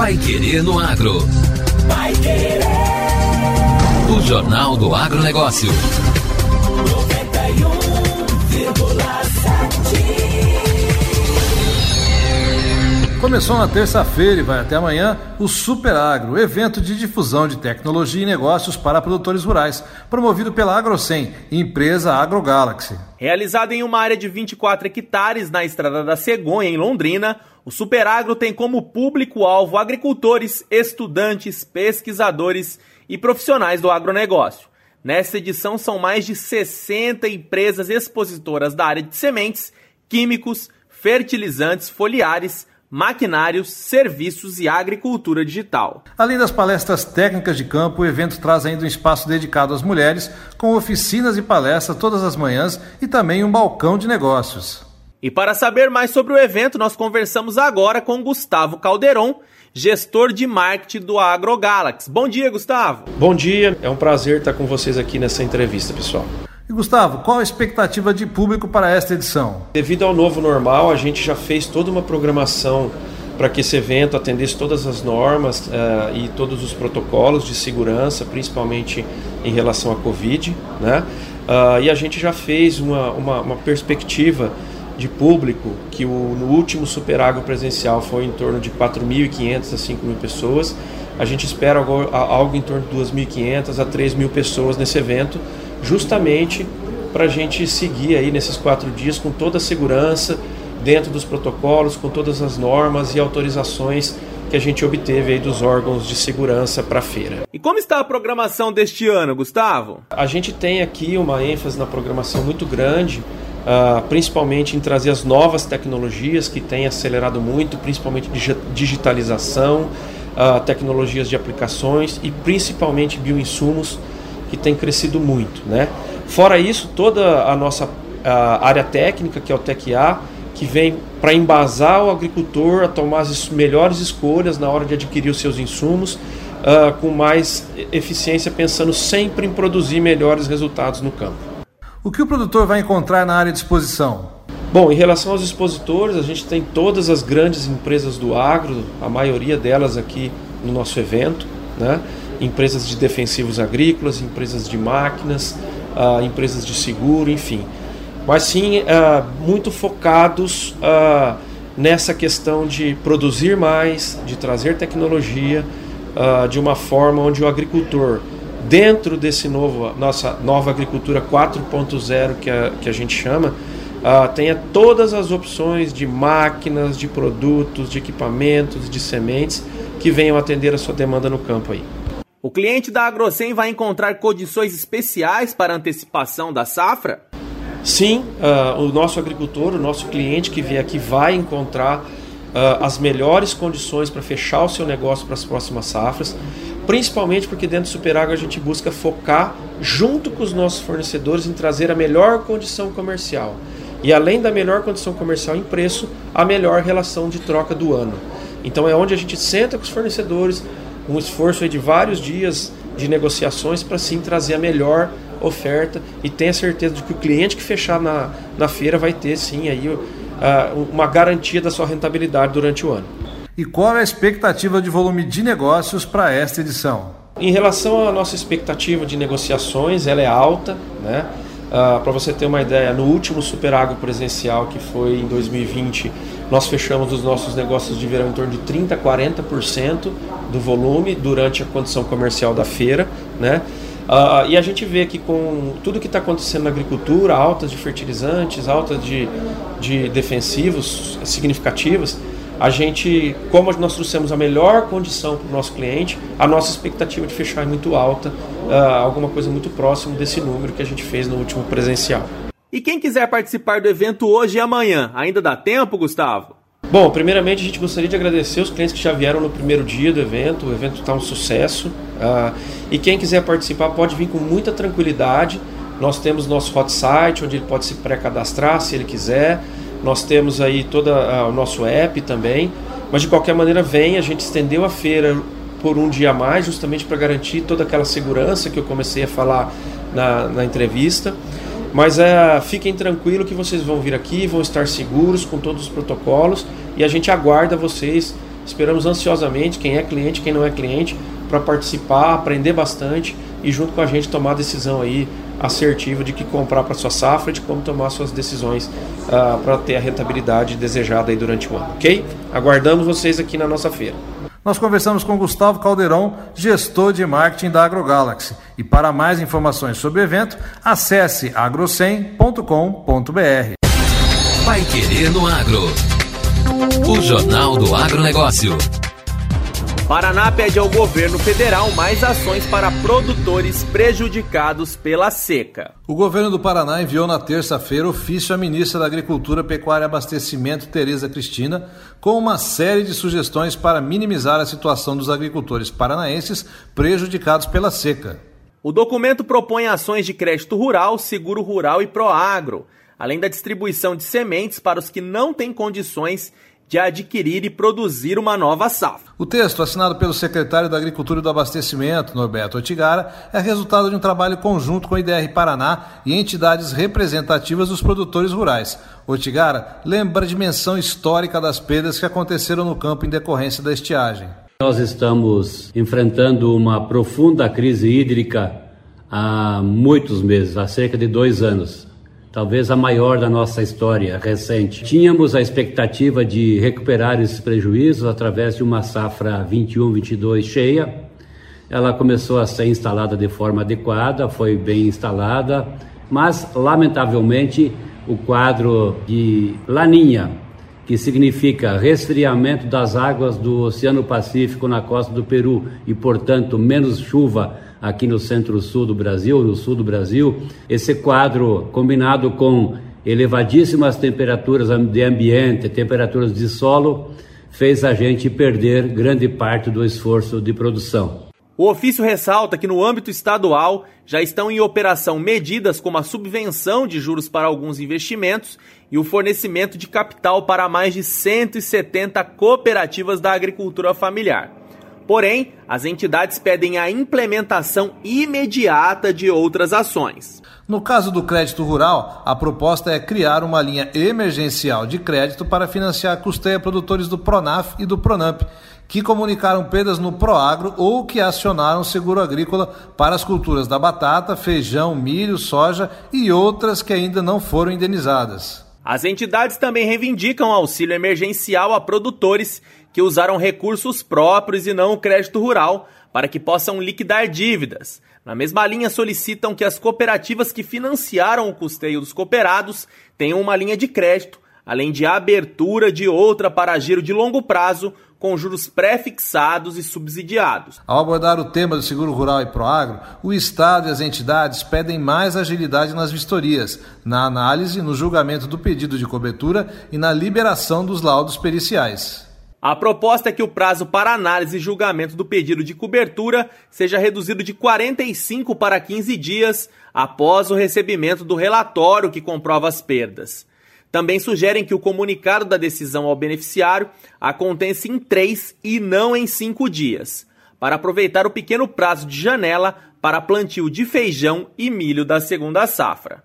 Pai Querer no Agro. Pai Querer. O Jornal do Agronegócio. 91,7. Começou na terça-feira e vai até amanhã o Super Agro, evento de difusão de tecnologia e negócios para produtores rurais, promovido pela AgroSem, empresa AgroGalaxy. Realizado em uma área de 24 hectares na Estrada da Cegonha, em Londrina, o Superagro tem como público-alvo agricultores, estudantes, pesquisadores e profissionais do agronegócio. Nesta edição são mais de 60 empresas expositoras da área de sementes, químicos, fertilizantes, foliares, maquinários, serviços e agricultura digital. Além das palestras técnicas de campo, o evento traz ainda um espaço dedicado às mulheres, com oficinas e palestras todas as manhãs e também um balcão de negócios. E para saber mais sobre o evento, nós conversamos agora com Gustavo Calderon, gestor de marketing do AgroGalaxy. Bom dia, Gustavo. Bom dia, é um prazer estar com vocês aqui nessa entrevista, pessoal. E Gustavo, qual a expectativa de público para esta edição? Devido ao novo normal, a gente já fez toda uma programação para que esse evento atendesse todas as normas uh, e todos os protocolos de segurança, principalmente em relação à Covid. Né? Uh, e a gente já fez uma, uma, uma perspectiva de público, que o, no último Super Agro presencial foi em torno de 4.500 a 5.000 pessoas. A gente espera algo, algo em torno de 2.500 a 3.000 pessoas nesse evento, justamente para a gente seguir aí nesses quatro dias com toda a segurança, dentro dos protocolos, com todas as normas e autorizações que a gente obteve aí dos órgãos de segurança para a feira. E como está a programação deste ano, Gustavo? A gente tem aqui uma ênfase na programação muito grande Uh, principalmente em trazer as novas tecnologias que têm acelerado muito, principalmente digitalização, uh, tecnologias de aplicações e principalmente bioinsumos que têm crescido muito. Né? Fora isso, toda a nossa uh, área técnica, que é o TECA, que vem para embasar o agricultor a tomar as melhores escolhas na hora de adquirir os seus insumos, com mais eficiência, pensando sempre em produzir melhores resultados no campo. O que o produtor vai encontrar na área de exposição? Bom, em relação aos expositores, a gente tem todas as grandes empresas do agro, a maioria delas aqui no nosso evento, né? empresas de defensivos agrícolas, empresas de máquinas, uh, empresas de seguro, enfim. Mas sim, uh, muito focados uh, nessa questão de produzir mais, de trazer tecnologia, de uma forma onde o agricultor dentro desse novo nossa nova agricultura 4.0 que a, que a gente chama uh, tenha todas as opções de máquinas, de produtos, de equipamentos, de sementes que venham atender a sua demanda no campo aí. O cliente da AgroSem vai encontrar condições especiais para antecipação da safra? Sim, uh, o nosso agricultor, o nosso cliente que vier aqui vai encontrar uh, as melhores condições para fechar o seu negócio para as próximas safras principalmente porque dentro do Superágua a gente busca focar junto com os nossos fornecedores em trazer a melhor condição comercial. E além da melhor condição comercial em preço, a melhor relação de troca do ano. Então é onde a gente senta com os fornecedores, um esforço de vários dias de negociações para sim trazer a melhor oferta e tenha certeza de que o cliente que fechar na, na feira vai ter sim aí uh, uma garantia da sua rentabilidade durante o ano e qual é a expectativa de volume de negócios para esta edição? Em relação à nossa expectativa de negociações, ela é alta, né? Uh, para você ter uma ideia, no último Super Agro presencial, que foi em 2020, nós fechamos os nossos negócios de verão em torno de 30% a 40% do volume durante a condição comercial da feira. Né? Uh, e a gente vê que com tudo que está acontecendo na agricultura, altas de fertilizantes, altas de, de defensivos significativas, a gente, como nós trouxemos a melhor condição para o nosso cliente, a nossa expectativa de fechar é muito alta, uh, alguma coisa muito próximo desse número que a gente fez no último presencial. E quem quiser participar do evento hoje e amanhã, ainda dá tempo, Gustavo? Bom, primeiramente a gente gostaria de agradecer os clientes que já vieram no primeiro dia do evento. O evento está um sucesso. Uh, e quem quiser participar pode vir com muita tranquilidade. Nós temos nosso hot site, onde ele pode se pré-cadastrar se ele quiser. Nós temos aí todo o nosso app também, mas de qualquer maneira vem, a gente estendeu a feira por um dia a mais, justamente para garantir toda aquela segurança que eu comecei a falar na, na entrevista. Mas é, fiquem tranquilos que vocês vão vir aqui, vão estar seguros com todos os protocolos e a gente aguarda vocês Esperamos ansiosamente quem é cliente, quem não é cliente, para participar, aprender bastante e junto com a gente tomar a decisão aí assertiva de que comprar para sua safra, de como tomar suas decisões uh, para ter a rentabilidade desejada aí durante o ano, ok? Aguardamos vocês aqui na nossa feira. Nós conversamos com Gustavo Caldeirão, gestor de marketing da AgroGalaxy. E para mais informações sobre o evento, acesse agrocem.com.br. Vai querer no agro. O Jornal do Agronegócio. Paraná pede ao governo federal mais ações para produtores prejudicados pela seca. O governo do Paraná enviou na terça-feira ofício à ministra da Agricultura, Pecuária e Abastecimento, Tereza Cristina, com uma série de sugestões para minimizar a situação dos agricultores paranaenses prejudicados pela seca. O documento propõe ações de crédito rural, seguro rural e proagro, além da distribuição de sementes para os que não têm condições de adquirir e produzir uma nova safra. O texto, assinado pelo secretário da Agricultura e do Abastecimento, Norberto Otigara, é resultado de um trabalho conjunto com a IDR Paraná e entidades representativas dos produtores rurais. Otigara lembra a dimensão histórica das perdas que aconteceram no campo em decorrência da estiagem. Nós estamos enfrentando uma profunda crise hídrica há muitos meses, há cerca de dois anos talvez a maior da nossa história recente. Tínhamos a expectativa de recuperar esses prejuízos através de uma safra 21-22 cheia. Ela começou a ser instalada de forma adequada, foi bem instalada, mas lamentavelmente o quadro de laninha, que significa resfriamento das águas do Oceano Pacífico na costa do Peru e, portanto, menos chuva aqui no centro-sul do Brasil, no sul do Brasil. Esse quadro, combinado com elevadíssimas temperaturas de ambiente, temperaturas de solo, fez a gente perder grande parte do esforço de produção. O ofício ressalta que no âmbito estadual já estão em operação medidas como a subvenção de juros para alguns investimentos e o fornecimento de capital para mais de 170 cooperativas da agricultura familiar. Porém, as entidades pedem a implementação imediata de outras ações. No caso do crédito rural, a proposta é criar uma linha emergencial de crédito para financiar custeia produtores do Pronaf e do Pronamp, que comunicaram perdas no Proagro ou que acionaram seguro agrícola para as culturas da batata, feijão, milho, soja e outras que ainda não foram indenizadas. As entidades também reivindicam auxílio emergencial a produtores que usaram recursos próprios e não o crédito rural para que possam liquidar dívidas. Na mesma linha, solicitam que as cooperativas que financiaram o custeio dos cooperados tenham uma linha de crédito, além de abertura de outra para giro de longo prazo com juros pré-fixados e subsidiados. Ao abordar o tema do seguro rural e proagro, o Estado e as entidades pedem mais agilidade nas vistorias, na análise, no julgamento do pedido de cobertura e na liberação dos laudos periciais. A proposta é que o prazo para análise e julgamento do pedido de cobertura seja reduzido de 45 para 15 dias após o recebimento do relatório que comprova as perdas. Também sugerem que o comunicado da decisão ao beneficiário aconteça em três e não em cinco dias, para aproveitar o pequeno prazo de janela para plantio de feijão e milho da segunda safra.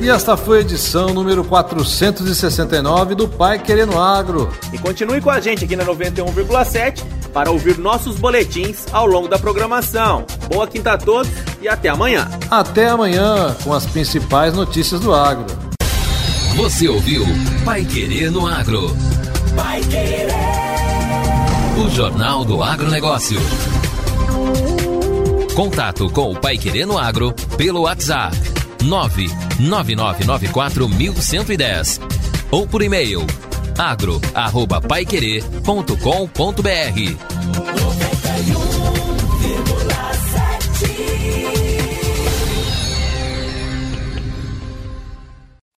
E esta foi a edição número 469 do Pai Querendo Agro. E continue com a gente aqui na 91,7 para ouvir nossos boletins ao longo da programação. Boa quinta a todos e até amanhã. Até amanhã com as principais notícias do agro. Você ouviu Pai Querer no Agro. Pai Querer. O Jornal do Agronegócio. Contato com o Pai Querer no Agro pelo WhatsApp 999941110 ou por e-mail agro@paiquerer.com.br